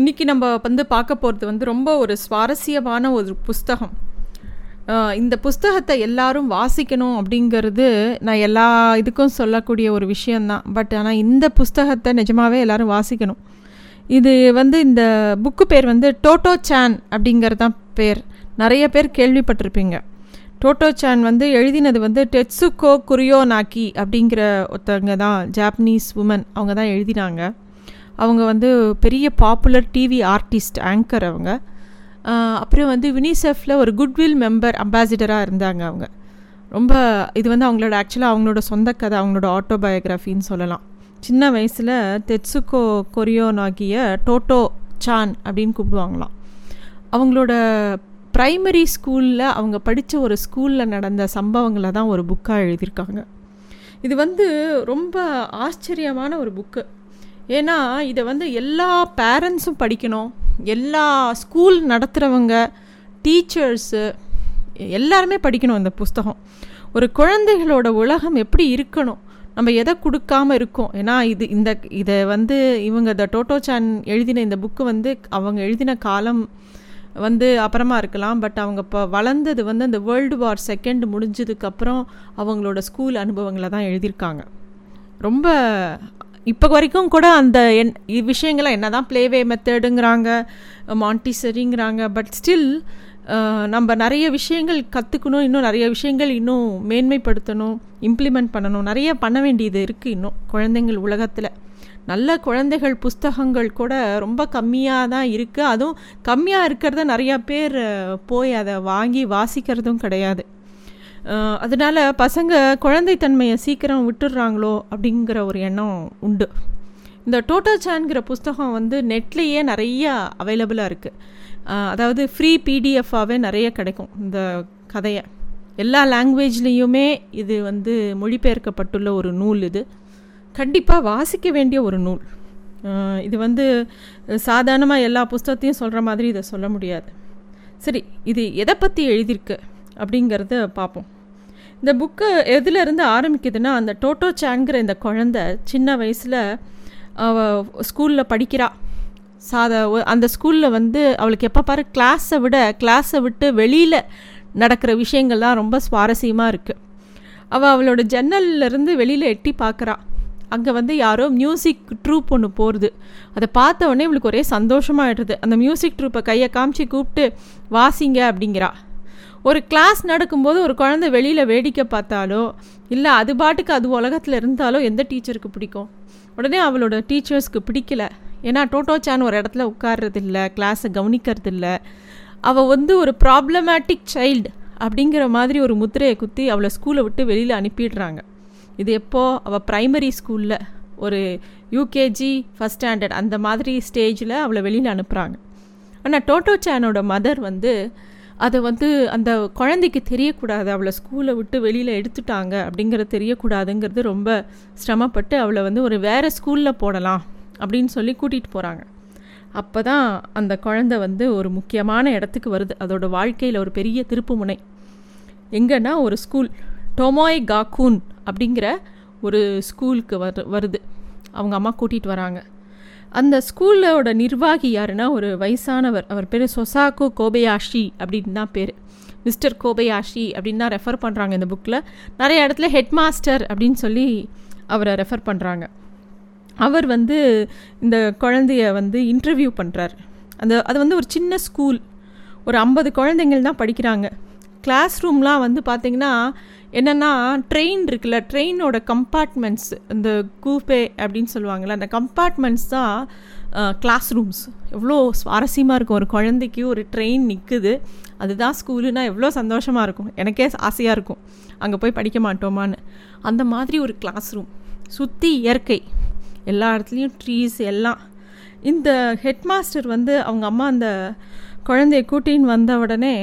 இன்றைக்கி நம்ம வந்து பார்க்க போகிறது வந்து ரொம்ப ஒரு சுவாரஸ்யமான ஒரு புஸ்தகம். இந்த புஸ்தகத்தை எல்லாரும் வாசிக்கணும் அப்படிங்கிறது நான் எல்லா இதுக்கும் சொல்லக்கூடிய ஒரு விஷயந்தான் பட் ஆனால் இந்த புஸ்தகத்தை நிஜமாகவே எல்லாரும் வாசிக்கணும். இது வந்து இந்த புக்கு பேர் வந்து டோட்டோ சான் அப்படிங்கிறது தான் பேர். நிறைய பேர் கேள்விப்பட்டிருப்பீங்க. டோட்டோ சான் வந்து எழுதினது வந்து டெட்சுகோ குரியோனாக்கி அப்படிங்கிற ஒருத்தவங்க தான் ஜாப்பனீஸ் உமன் அவங்க தான் எழுதினாங்க. அவங்க வந்து பெரிய பாப்புலர் டிவி ஆர்டிஸ்ட் ஆங்கர் அவங்க. அப்புறம் வந்து வினிசெஃப்பில் ஒரு குட்வில் மெம்பர் அம்பாசிடராக இருந்தாங்க அவங்க. ரொம்ப இது வந்து அவங்களோட ஆக்சுவலாக அவங்களோட சொந்த கதை அவங்களோட ஆட்டோபயோகிராஃபின்னு சொல்லலாம். சின்ன வயசில் தெட்சுகோ கொரியோனாகிய டோட்டோ சான் அப்படின்னு கூப்பிடுவாங்களாம். அவங்களோட ப்ரைமரி ஸ்கூலில் அவங்க படித்த ஒரு ஸ்கூலில் நடந்த சம்பவங்களை தான் ஒரு புக்காக எழுதியிருக்காங்க. இது வந்து ரொம்ப ஆச்சரியமான ஒரு புக்கு ஏன்னா இதை வந்து எல்லா பேரண்ட்ஸும் படிக்கணும். எல்லா ஸ்கூல் நடத்துகிறவங்க டீச்சர்ஸு எல்லாருமே படிக்கணும் இந்த புஸ்தகம். ஒரு குழந்தைகளோட உலகம் எப்படி இருக்கணும்? நம்ம எதை கொடுக்காம இருக்கோம்? ஏன்னா இது இந்த இதை வந்து இவங்க த டோட்டோ சான் எழுதின இந்த புக்கு வந்து அவங்க எழுதின காலம் வந்து அப்புறமா இருக்கலாம். பட் அவங்க இப்போ வளர்ந்தது வந்து அந்த வேர்ல்டு வார் செகண்ட் முடிஞ்சதுக்கப்புறம் அவங்களோட ஸ்கூல் அனுபவங்களை தான் எழுதியிருக்காங்க. ரொம்ப இப்போ வரைக்கும் கூட அந்த என் விஷயங்கள்லாம் விஷயங்களை என்ன தான் ப்ளேவே மெத்தடுங்கிறாங்க மாண்டிசரிங்கிறாங்க பட் ஸ்டில் நம்ம நிறைய விஷயங்கள் கற்றுக்கணும் இன்னும் நிறைய விஷயங்கள் இன்னும் மேன்மைப்படுத்தணும் இம்ப்ளிமெண்ட் பண்ணணும் நிறைய பண்ண வேண்டியது இருக்குது இன்னும் குழந்தைங்கள் உலகத்தில். நல்ல குழந்தைகள் புஸ்தகங்கள் கூட ரொம்ப கம்மியாக தான் இருக்குது அதுவும் கம்மியாக இருக்கிறத நிறையா பேர் போய் அதை வாங்கி வாசிக்கிறதும் கிடையாது. அதனால பசங்க குழந்தைத்தன்மையை சீக்கிரம் விட்டுடுறாங்களோ அப்படிங்கிற ஒரு எண்ணம் உண்டு. இந்த டோட்டல் சான்கிற புஸ்தகம் வந்து நெட்லேயே நிறையா அவைலபிளாக இருக்குது அதாவது ஃப்ரீ பிடிஎஃபாகவே நிறைய கிடைக்கும் இந்த கதையை. எல்லா லாங்குவேஜ்லேயுமே இது வந்து மொழிபெயர்க்கப்பட்டுள்ள ஒரு நூல் இது. கண்டிப்பாக வாசிக்க வேண்டிய ஒரு நூல். இது வந்து சாதாரணமாக எல்லா புஸ்தகத்தையும் சொல்கிற மாதிரி இதை சொல்ல முடியாது. சரி இது எதை பற்றி எழுதியிருக்கு? அப்படிங்கிறத பார்ப்போம். இந்த புக்கு எதுலேருந்து ஆரம்பிக்குதுன்னா அந்த டோட்டோ சாங்கிற இந்த குழந்தை சின்ன வயசில் அவள் ஸ்கூலில் படிக்கிறா. சாத அந்த ஸ்கூலில் வந்து அவளுக்கு எப்போ பாரு கிளாஸை விட கிளாஸை விட்டு வெளியில் நடக்கிற விஷயங்கள்லாம் ரொம்ப சுவாரஸ்யமாக இருக்குது அவள் அவளோட ஜன்னல்ல இருந்து வெளியில் எட்டி பார்க்குறா அங்கே வந்து யாரோ மியூசிக் ட்ரூப் ஒன்று போகிறது அதை பார்த்த உடனே இவளுக்கு ஒரே சந்தோஷமாகிடுது அந்த மியூசிக் ட்ரூப்பை கையை காமிச்சு கூப்பிட்டு வாசிங்க அப்படிங்கிறா. ஒரு கிளாஸ் நடக்கும்போது ஒரு குழந்தை வெளியில் வேடிக்கை பார்த்தாலோ இல்லை அது பாட்டுக்கு அது உலகத்தில் இருந்தாலோ எந்த டீச்சருக்கு பிடிக்கும்? உடனே அவளோட டீச்சர்ஸ்க்கு பிடிக்கல. ஏன்னா டோட்டோ சான் ஒரு இடத்துல உட்கார்றதில்ல கிளாஸை கவனிக்கிறது இல்லை அவள் வந்து ஒரு ப்ராப்ளமேட்டிக் சைல்டு அப்படிங்கிற மாதிரி ஒரு முத்திரையை குத்தி அவளை ஸ்கூலை விட்டு வெளியில் அனுப்பிடுறாங்க. இது எப்போது அவள் ப்ரைமரி ஸ்கூலில் ஒரு யூகேஜி ஃபஸ்ட் ஸ்டாண்டர்ட் அந்த மாதிரி ஸ்டேஜில் அவளை வெளியில் அனுப்புகிறாங்க ஆனால் டோட்டோ சானோட மதர் வந்து அதை வந்து அந்த குழந்தைக்கு தெரியக்கூடாது. அவளை ஸ்கூலை விட்டு வெளியில் எடுத்துட்டாங்க அப்படிங்கிற தெரியக்கூடாதுங்கிறது ரொம்ப சிரமப்பட்டு அவளை வந்து ஒரு வேறு ஸ்கூலில் போடலாம் அப்படின்னு சொல்லி கூட்டிகிட்டு போகிறாங்க அப்போ தான் அந்த குழந்தை வந்து ஒரு முக்கியமான இடத்துக்கு வருது. அதோட வாழ்க்கையில் ஒரு பெரிய திருப்புமுனை எங்கன்னா ஒரு ஸ்கூல் டொமாய் காக்கூன் அப்படிங்கிற ஒரு ஸ்கூலுக்கு வரு வருது. அவங்க அம்மா கூட்டிகிட்டு வராங்க. அந்த ஸ்கூலோட நிர்வாகி யாருன்னா ஒரு வயசானவர். அவர் பேர் சொசாக்கோ கோபயாஷி அப்படின்னு தான் பேர். மிஸ்டர் கோபயாஷி அப்படின்னு தான் ரெஃபர் பண்ணுறாங்க இந்த புக்கில் நிறைய இடத்துல ஹெட் மாஸ்டர் அப்படின்னு சொல்லி அவரை ரெஃபர் பண்ணுறாங்க அவர் வந்து இந்த குழந்தைய வந்து இன்டர்வியூ பண்ணுறார் அந்த அது வந்து ஒரு சின்ன ஸ்கூல். ஒரு ஐம்பது குழந்தைங்கள் தான் படிக்கிறாங்க. கிளாஸ் ரூம்லாம் வந்து பார்த்திங்கன்னா என்னென்னா ட்ரெயின் இருக்குல்ல ட்ரெயினோட கம்பார்ட்மெண்ட்ஸ் இந்த கூப்பே அப்படின்னு சொல்லுவாங்கள்ல அந்த கம்பார்ட்மெண்ட்ஸ் தான் கிளாஸ் ரூம்ஸ் எவ்வளோ சுவாரஸ்யமாக இருக்கும். ஒரு குழந்தைக்கு ஒரு ட்ரெயின் நிற்குது அதுதான் ஸ்கூலுனா எவ்வளோ சந்தோஷமாக இருக்கும். எனக்கே ஆசையாக இருக்கும். அங்கே போய் படிக்க மாட்டோமான்னு. அந்த மாதிரி ஒரு கிளாஸ் ரூம் சுற்றி இயற்கை. எல்லா இடத்துலையும் ட்ரீஸ் எல்லாம். இந்த ஹெட் மாஸ்டர் வந்து அவங்க அம்மா அந்த குழந்தைய கூட்டின்னு வந்த உடனே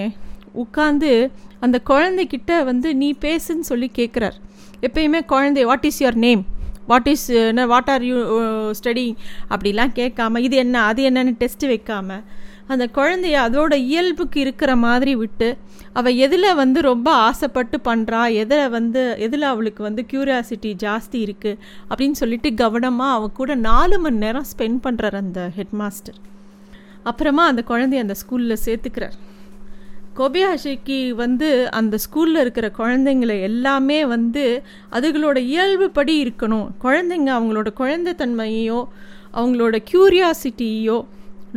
உட்காந்து அந்த குழந்தைக்கிட்ட வந்து நீ பேசுன்னு சொல்லி கேட்குறார் எப்பயுமே குழந்தை what is your name what is என்ன வாட் ஆர் யூ ஸ்டடி அப்படிலாம் கேட்காம இது என்ன அது என்னன்னு டெஸ்ட் வைக்காம அந்த குழந்தைய அதோட இயல்புக்கு இருக்கிற மாதிரி விட்டு அவள் எதில் வந்து ரொம்ப ஆசைப்பட்டு பண்ணுறா எதில் வந்து எதில் அவளுக்கு வந்து க்யூரியாசிட்டி ஜாஸ்தி இருக்குது அப்படின்னு சொல்லிட்டு கவனமாக அவள் கூட நாலு மணி நேரம் ஸ்பெண்ட் பண்ணுறார் அந்த ஹெட்மாஸ்டர் அப்புறமா அந்த குழந்தைய அந்த ஸ்கூலில் சேர்த்துக்கிறார். கோபியாஷிக்கு வந்து அந்த ஸ்கூலில் இருக்கிற குழந்தைங்களை எல்லாமே வந்து அதுகளோட இயல்புப்படி இருக்கணும். குழந்தைங்க அவங்களோட குழந்தைத்தன்மையோ அவங்களோட க்யூரியாசிட்டியோ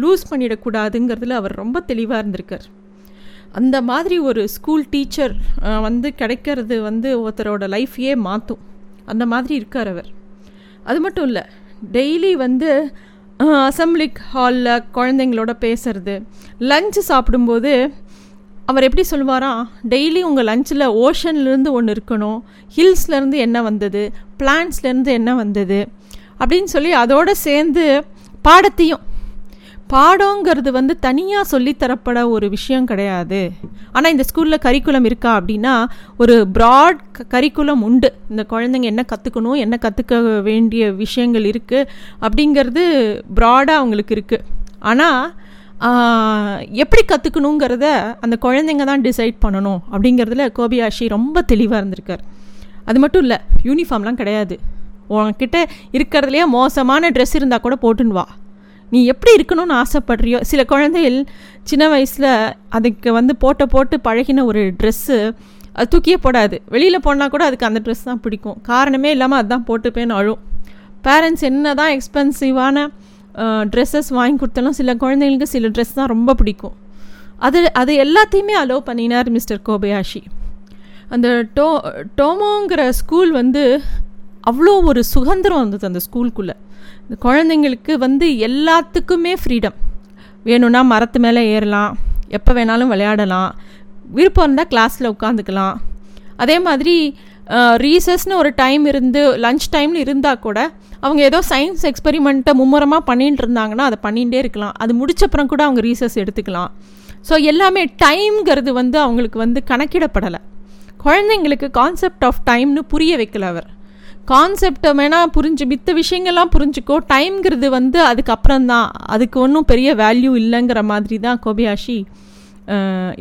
லூஸ் பண்ணிடக்கூடாதுங்கிறதுல அவர் ரொம்ப தெளிவாக இருந்திருக்கார். அந்த மாதிரி ஒரு ஸ்கூல் டீச்சர் வந்து கிடைக்கிறது வந்து ஒருத்தரோட லைஃப்பையே மாற்றும் அந்த மாதிரி இருக்கார் அவர். அது மட்டும் இல்லை டெய்லி வந்து அசம்பிளி ஹாலில் குழந்தைங்களோட பேசுறது லஞ்சு சாப்பிடும்போது அவர் எப்படி சொல்லுவாராம் டெய்லி உங்கள் லஞ்சில் ஓஷன்லேருந்து ஒன்று இருக்கணும். ஹில்ஸ்லேருந்து என்ன வந்தது? பிளான்ஸ்லேருந்து என்ன வந்தது? அப்படின்னு சொல்லி அதோடு சேர்ந்து பாடத்தையும் பாடங்கிறது வந்து தனியாக சொல்லித்தரப்பட ஒரு விஷயம் கிடையாது. ஆனால் இந்த ஸ்கூலில் கரிக்குலம் இருக்கா அப்படின்னா ஒரு ப்ராட் கரிக்குலம் உண்டு. இந்த குழந்தைங்க என்ன கற்றுக்கணும் என்ன கற்றுக்க வேண்டிய விஷயங்கள் இருக்குது அப்படிங்கிறது ப்ராடாக அவங்களுக்கு இருக்குது ஆனால் எப்படி கற்றுக்கணுங்கிறத அந்த குழந்தைங்க தான் டிசைட் பண்ணணும் அப்படிங்கிறதுல கோபியாஷி ரொம்ப தெளிவாக இருந்திருக்கார். அது மட்டும் இல்லை யூனிஃபார்ம்லாம் கிடையாது. உன்கிட்ட இருக்கிறதுலையே மோசமான ட்ரெஸ் இருந்தால் கூட போட்டுன்னு வா. நீ எப்படி இருக்கணும்னு ஆசைப்படுறியோ சில குழந்தைகள் சின்ன வயசில் அதுக்கு வந்து போட்ட போட்டு பழகின ஒரு ட்ரெஸ்ஸு அது தூக்கியே போடாது. வெளியில் போனால் கூட அதுக்கு அந்த ட்ரெஸ் தான் பிடிக்கும். காரணமே இல்லாமல் அதுதான் போட்டுப்பேன்னு அழும். பேரண்ட்ஸ் என்ன தான் எக்ஸ்பென்சிவான ட்ரெஸ்ஸஸ் வாங்கி கொடுத்தாலும். சில குழந்தைங்களுக்கு சில ட்ரெஸ் தான் ரொம்ப பிடிக்கும். அது அது எல்லாத்தையுமே அலோவ் பண்ணினார் மிஸ்டர் கோபயாஷி. அந்த டோ டோமோங்கிற ஸ்கூல் வந்து அவ்வளோ ஒரு சுதந்திரம் வந்தது அந்த ஸ்கூலுக்குள்ளே இந்த குழந்தைங்களுக்கு வந்து எல்லாத்துக்குமே ஃப்ரீடம் வேணும்னா மரத்து மேலே ஏறலாம். எப்போ வேணாலும் விளையாடலாம். விருப்பம் இருந்தால் கிளாஸில் உட்காந்துக்கலாம். அதே மாதிரி ரீசஸ்னு ஒரு டைம் இருந்து லஞ்ச் டைமில் இருந்தால் கூட அவங்க ஏதோ சயின்ஸ் எக்ஸ்பெரிமெண்ட்டை மும்முரமாக பண்ணிகிட்டு இருந்தாங்கன்னா அதை பண்ணிகிட்டே இருக்கலாம். அது முடிச்சப்புறம் கூட அவங்க ரீசஸ் எடுத்துக்கலாம். ஸோ எல்லாமே டைம்ங்கிறது வந்து அவங்களுக்கு வந்து கணக்கிடப்படலை. குழந்தைங்களுக்கு கான்செப்ட் ஆஃப் டைம்னு புரிய வைக்கல அவர். கான்செப்டை வேணால் புரிஞ்சு மித்த விஷயங்கள்லாம் புரிஞ்சுக்கோ டைம்ங்கிறது வந்து அதுக்கப்புறம் தான் அதுக்கு ஒன்றும் பெரிய வேல்யூ இல்லைங்கிற மாதிரி தான் கோபியாஷி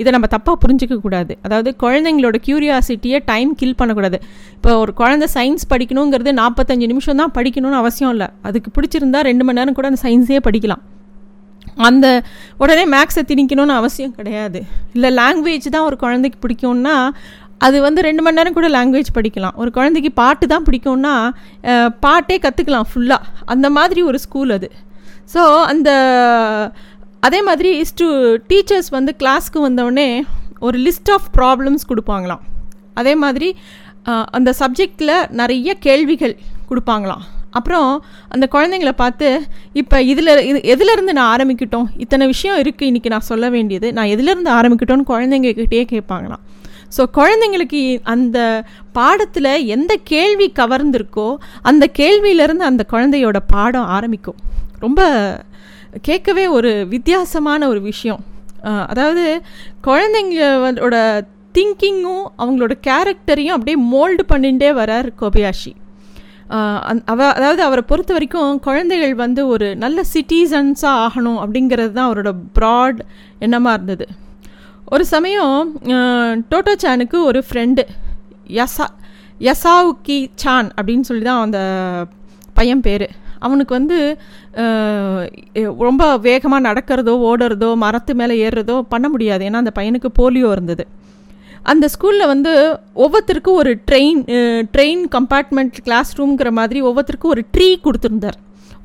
இதை நம்ம தப்பாக புரிஞ்சிக்க கூடாது. அதாவது குழந்தைங்களோட க்யூரியாசிட்டியை டைம் கில் பண்ணக்கூடாது. இப்போ ஒரு குழந்தை சயின்ஸ் படிக்கணுங்கிறது நாற்பத்தஞ்சு நிமிஷம் தான் படிக்கணும்னு அவசியம் இல்லை. அதுக்கு பிடிச்சிருந்தா ரெண்டு மணி நேரம் கூட அந்த சயின்ஸே படிக்கலாம். அந்த உடனே மேக்ஸை திணிக்கணும்னு அவசியம் கிடையாது. இல்லை லாங்குவேஜ் தான் ஒரு குழந்தைக்கு பிடிக்கும்னா அது வந்து ரெண்டு மணி நேரம் கூட லாங்குவேஜ் படிக்கலாம். ஒரு குழந்தைக்கு பாட்டு தான் பிடிக்கும்னா பாட்டே கற்றுக்கலாம் ஃபுல்லாக அந்த மாதிரி ஒரு ஸ்கூல் அது. ஸோ அந்த அதே மாதிரி ஸ்டூ டீச்சர்ஸ் வந்து கிளாஸ்க்கு வந்தோடனே ஒரு லிஸ்ட் ஆஃப் ப்ராப்ளம்ஸ் கொடுப்பாங்களாம். அதே மாதிரி அந்த சப்ஜெக்டில் நிறைய கேள்விகள் கொடுப்பாங்களாம். அப்புறம் அந்த குழந்தைங்கள பார்த்து இப்போ இதில் இது எதுலேருந்து நான் ஆரம்பிக்கட்டும்? இத்தனை விஷயம் இருக்குது இன்றைக்கி நான் சொல்ல வேண்டியது. நான் எதுலேருந்து ஆரம்பிக்கட்டும்னு குழந்தைங்கக்கிட்டே கேட்பாங்களாம். ஸோ குழந்தைங்களுக்கு அந்த பாடத்தில் எந்த கேள்வி கவர்ந்திருக்கோ அந்த கேள்வியிலேருந்து அந்த குழந்தையோட பாடம் ஆரம்பிக்கும். ரொம்ப கேட்கவே ஒரு வித்தியாசமான ஒரு விஷயம். அதாவது குழந்தைங்களோட திங்கிங்கும் அவங்களோட கேரக்டரையும் அப்படியே மோல்டு பண்ணிகிட்டே வரார் கோபியாஷி. அவ அதாவது அவரை பொறுத்த வரைக்கும் குழந்தைகள் வந்து ஒரு நல்ல சிட்டிசன்ஸாக ஆகணும் அப்படிங்கிறது தான் அவரோட ப்ராட் எண்ணமாக இருந்தது. ஒரு சமயம் டோட்டோ சானுக்கு ஒரு ஃப்ரெண்டு யசா யசாவுக்கி சான் அப்படின்னு சொல்லி தான் அந்த பையன் பேர். அவனுக்கு வந்து ரொம்ப வேகமாக நடக்கிறதோ ஓடுறதோ மரத்து மேலே ஏறுறதோ பண்ண முடியாது. ஏன்னா அந்த பையனுக்கு போலியோ இருந்தது. அந்த ஸ்கூலில் வந்து ஒவ்வொருத்தருக்கும் ஒரு ட்ரெயின் ட்ரெயின் கம்பார்ட்மெண்ட் கிளாஸ் ரூம்ங்கிற மாதிரி ஒவ்வொருத்தருக்கும் ஒரு ட்ரீ கொடுத்துருந்தார்.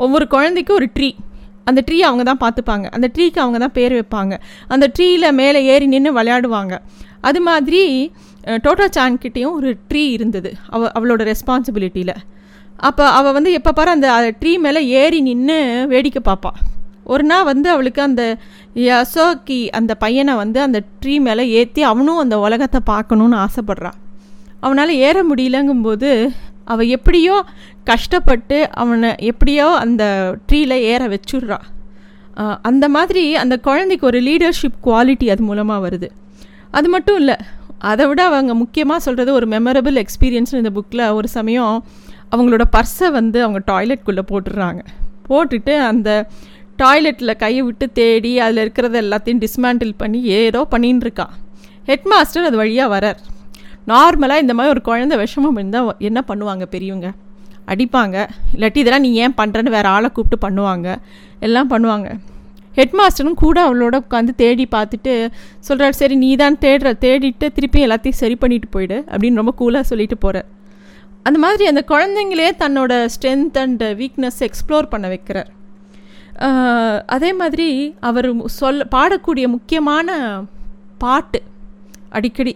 ஒவ்வொரு குழந்தைக்கும் ஒரு ட்ரீ. அந்த ட்ரீ அவங்க தான் பார்த்துப்பாங்க. அந்த ட்ரீக்கு அவங்க தான் பேர் வைப்பாங்க. அந்த ட்ரீயில் மேலே ஏறி நின்று விளையாடுவாங்க. அது மாதிரி டோட்டா சான்கிட்டேயும் ஒரு ட்ரீ இருந்தது. அவ அவளோட ரெஸ்பான்சிபிலிட்டியில் அப்போ அவள் வந்து எப்போ பாரு அந்த ட்ரீ மேலே ஏறி நின்று வேடிக்கை பார்ப்பாள் ஒரு நாள் வந்து அவளுக்கு அந்த யசோக்கி அந்த பையனை வந்து அந்த ட்ரீ மேலே ஏற்றி அவனும் அந்த உலகத்தை பார்க்கணுன்னு ஆசைப்பட்றான் அவனால் ஏற முடியலங்கும்போது அவள் எப்படியோ கஷ்டப்பட்டு அவனை எப்படியோ அந்த ட்ரீயில் ஏற வச்சுட்றா. அந்த மாதிரி அந்த குழந்தைக்கு ஒரு லீடர்ஷிப் குவாலிட்டி அது மூலமாக வருது. அது மட்டும் இல்லை அதை விட அவங்க முக்கியமாக சொல்கிறது ஒரு மெமரபிள் எக்ஸ்பீரியன்ஸ்னு இந்த புக்கில் ஒரு சமயம் அவங்களோட பர்ஸை வந்து அவங்க டாய்லெட்குள்ளே போட்டுடுறாங்க. போட்டுட்டு அந்த டாய்லெட்டில் கையை விட்டு தேடி அதில் இருக்கிறத எல்லாத்தையும் டிஸ்மேண்டில் பண்ணி ஏதோ பண்ணின்னு இருக்கா ஹெட் மாஸ்டர் அது வழியாக வரார். நார்மலாக இந்த மாதிரி ஒரு குழந்தை விஷமம் இருந்தால் என்ன பண்ணுவாங்க பெரியவங்க? அடிப்பாங்க. இல்லாட்டி இதெல்லாம் நீ ஏன் பண்ணுறன்னு வேறு ஆளை கூப்பிட்டு பண்ணுவாங்க. எல்லாம் பண்ணுவாங்க. ஹெட் மாஸ்டரும் கூட அவளோட உட்காந்து தேடி பார்த்துட்டு சொல்கிறார் சரி நீ தான் தேடுற. தேடிட்டு திருப்பி எல்லாத்தையும் சரி பண்ணிட்டு போயிடு அப்படின்னு ரொம்ப கூலாக சொல்லிட்டு போகிறார் அந்த மாதிரி அந்த குழந்தைங்களே தன்னோட ஸ்ட்ரென்த் அண்ட் வீக்னஸ் எக்ஸ்ப்ளோர் பண்ண வைக்கிறார். அதே மாதிரி அவர் சொல் பாடக்கூடிய முக்கியமான பாட்டு அடிக்கடி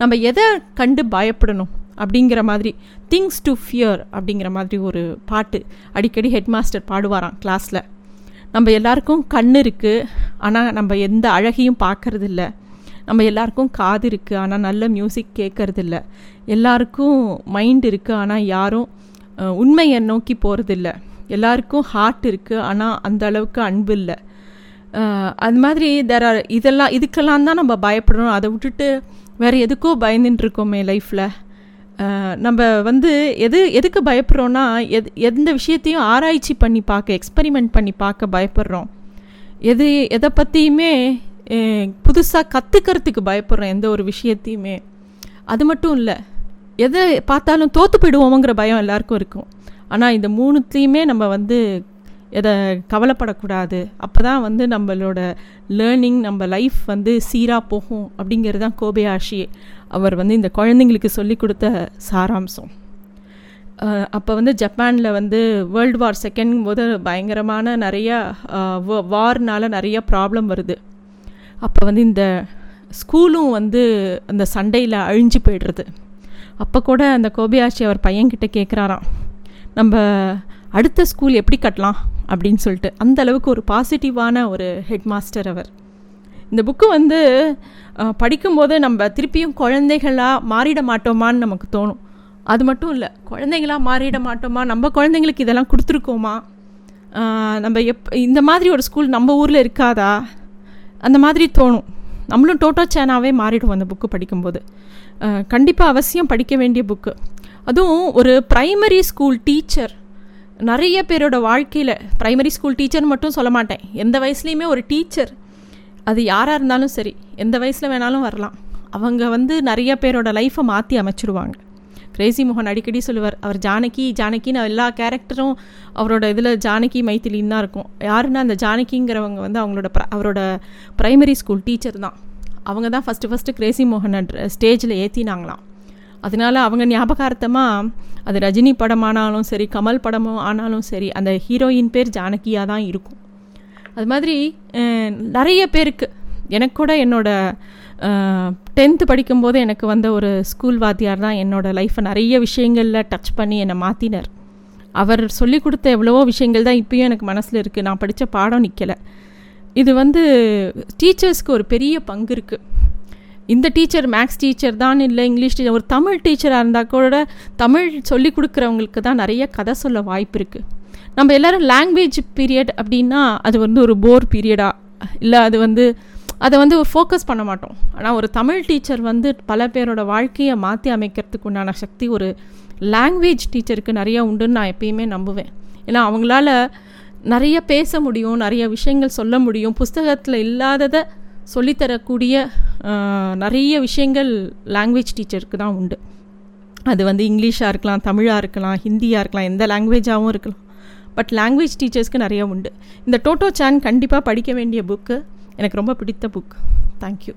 நம்ம எதை கண்டு பயப்படணும் அப்படிங்கிற மாதிரி திங்ஸ் டு ஃபியர் அப்படிங்கிற மாதிரி ஒரு பாட்டு அடிக்கடி ஹெட் மாஸ்டர் பாடுவாராம் கிளாஸில் நம்ம எல்லாருக்கும் கண் இருக்குது ஆனால் நம்ம எந்த அழகையும் பார்க்கறதில்ல. நம்ம எல்லாருக்கும் காது இருக்குது ஆனால் நல்ல மியூசிக் கேட்கறதில்ல எல்லாருக்கும் மைண்ட் இருக்குது ஆனால் யாரும் உண்மையை நோக்கி போகிறதில்ல எல்லாருக்கும் ஹார்ட் இருக்குது ஆனால் அந்த அளவுக்கு அன்பு இல்லை. அது மாதிரி தெர் ஆர் இதெல்லாம் இதுக்கெல்லாம் தான் நம்ம பயப்படணும் அதை விட்டுட்டு வேறு எதுக்கோ பயந்துட்டு இருக்கோமே லைஃப்பில் நம்ம வந்து எது எதுக்கு பயப்படுறோன்னா எது எந்த விஷயத்தையும் ஆராய்ச்சி பண்ணி பார்க்க எக்ஸ்பெரிமெண்ட் பண்ணி பார்க்க பயப்படுறோம். எது எதை பற்றியுமே புதுசாக கற்றுக்கிறதுக்கு பயப்படுறோம் எந்த ஒரு விஷயத்தையுமே அது மட்டும் இல்லை எதை பார்த்தாலும் தோற்று போயிடுவோங்கிற பயம் எல்லாருக்கும் இருக்கும். ஆனால் இந்த மூணுத்தையுமே நம்ம வந்து எதை கவலைப்படக்கூடாது. அப்போ தான் வந்து நம்மளோட லேர்னிங் நம்ம லைஃப் வந்து சீராக போகும் அப்படிங்கிறது தான் கோபயாஷி அவர் வந்து இந்த குழந்தைங்களுக்கு சொல்லி கொடுத்த சாராம்சம். அப்போ வந்து ஜப்பானில் வந்து வேர்ல்டு வார் செகண்ட் போது பயங்கரமான நிறையா வார்னால் நிறைய ப்ராப்ளம் வருது. அப்போ வந்து இந்த ஸ்கூலும் வந்து அந்த சண்டையில் அழிஞ்சு போய்டுறது. அப்போ கூட அந்த கோபியாட்சி அவர் பையன்கிட்ட கேட்குறாராம் நம்ம அடுத்த ஸ்கூல் எப்படி கட்டலாம்? அப்படின்னு சொல்லிட்டு. அந்த அளவுக்கு ஒரு பாசிட்டிவான ஒரு ஹெட் மாஸ்டர் அவர். இந்த புக்கு வந்து படிக்கும்போது நம்ம திருப்பியும் குழந்தைகளாக மாறிட மாட்டோமான்னு நமக்கு தோணும். அது மட்டும் இல்லை குழந்தைங்களாக மாறிட மாட்டோமா? நம்ம குழந்தைங்களுக்கு இதெல்லாம் கொடுத்துருக்கோமா? நம்ம எப் இந்த மாதிரி ஒரு ஸ்கூல் நம்ம ஊரில் இருக்காதா? அந்த மாதிரி தோணும். நம்மளும் டோட்டோ சேனாவே மாறிடுவோம் அந்த புக்கு படிக்கும்போது. கண்டிப்பாக அவசியம் படிக்க வேண்டிய புக்கு. அதுவும் ஒரு ப்ரைமரி ஸ்கூல் டீச்சர் நிறைய பேரோட வாழ்க்கையில் ப்ரைமரி ஸ்கூல் டீச்சர் மட்டும் சொல்ல மாட்டேன். எந்த வயசுலேயுமே ஒரு டீச்சர் அது யாராக இருந்தாலும் சரி எந்த வயசில் வேணாலும் வரலாம். அவங்க வந்து நிறைய பேரோட லைஃப்பை மாற்றி அமைச்சிடுவாங்க கிரேசி மோகன் அடிக்கடி சொல்லுவார். அவர் ஜானகி ஜானகின்னு எல்லா கேரக்டரும் அவரோட இதில் ஜானகி மைத்திலின்னு தான் இருக்கும். யாருன்னா அந்த ஜானகிங்கிறவங்க வந்து அவங்களோட அவரோட ப்ரைமரி ஸ்கூல் டீச்சர் தான். அவங்க தான் ஃபஸ்ட்டு ஃபஸ்ட்டு கிரேசி மோகன் ஸ்டேஜில் ஏற்றினாங்களாம் அதனால அவங்க ஞாபகார்த்தமாக அது ரஜினி படமானாலும் சரி கமல் படமும் ஆனாலும் சரி அந்த ஹீரோயின் பேர் ஜானகியாக தான் இருக்கும். அது மாதிரி நிறைய பேருக்கு எனக்கு கூட என்னோட டென்த்து படிக்கும்போது எனக்கு வந்த ஒரு ஸ்கூல் வாத்தியார் தான் என்னோடய லைஃப்பை நிறைய விஷயங்களில் டச் பண்ணி என்னை மாற்றினார் அவர் சொல்லி கொடுத்த எவ்வளவோ விஷயங்கள் தான் இப்பயும் எனக்கு மனசில் இருக்குது நான் படித்த பாடம் நிற்கலை இது வந்து டீச்சர்ஸ்க்கு ஒரு பெரிய பங்கு இருக்குது இந்த டீச்சர் மேக்ஸ் டீச்சர் தான் இல்லை இங்கிலீஷ் டீச்சர் ஒரு தமிழ் டீச்சராக இருந்தால் கூட தமிழ் சொல்லி கொடுக்குறவங்களுக்கு தான் நிறைய கதை சொல்ல வாய்ப்பு இருக்குது நம்ம எல்லோரும் லாங்குவேஜ் பீரியட் அப்படின்னா அது வந்து ஒரு போர் பீரியடாக இல்லை அது வந்து அதை வந்து ஃபோக்கஸ் பண்ண மாட்டோம். ஆனால் ஒரு தமிழ் டீச்சர் வந்து பல பேரோட வாழ்க்கையை மாற்றி அமைக்கிறதுக்கு உண்டான சக்தி ஒரு லாங்குவேஜ் டீச்சருக்கு நிறையா உண்டுன்னு நான் எப்பயுமே நம்புவேன். ஏன்னா அவங்களால நிறைய பேச முடியும் நிறைய விஷயங்கள் சொல்ல முடியும். புஸ்தகத்தில் இல்லாததை சொல்லித்தரக்கூடிய நிறைய விஷயங்கள் லாங்குவேஜ் டீச்சருக்கு தான் உண்டு. அது வந்து இங்கிலீஷாக இருக்கலாம் தமிழாக இருக்கலாம் ஹிந்தியாக இருக்கலாம் எந்த லாங்குவேஜாகவும் இருக்கலாம். பட் லாங்குவேஜ் டீச்சர்ஸ்க்கு நிறைய உண்டு. இந்த டோட்டோ சேன் கண்டிப்பாக படிக்க வேண்டிய புக்கு எனக்கு ரொம்ப பிடித்த புக் தேங்க்யூ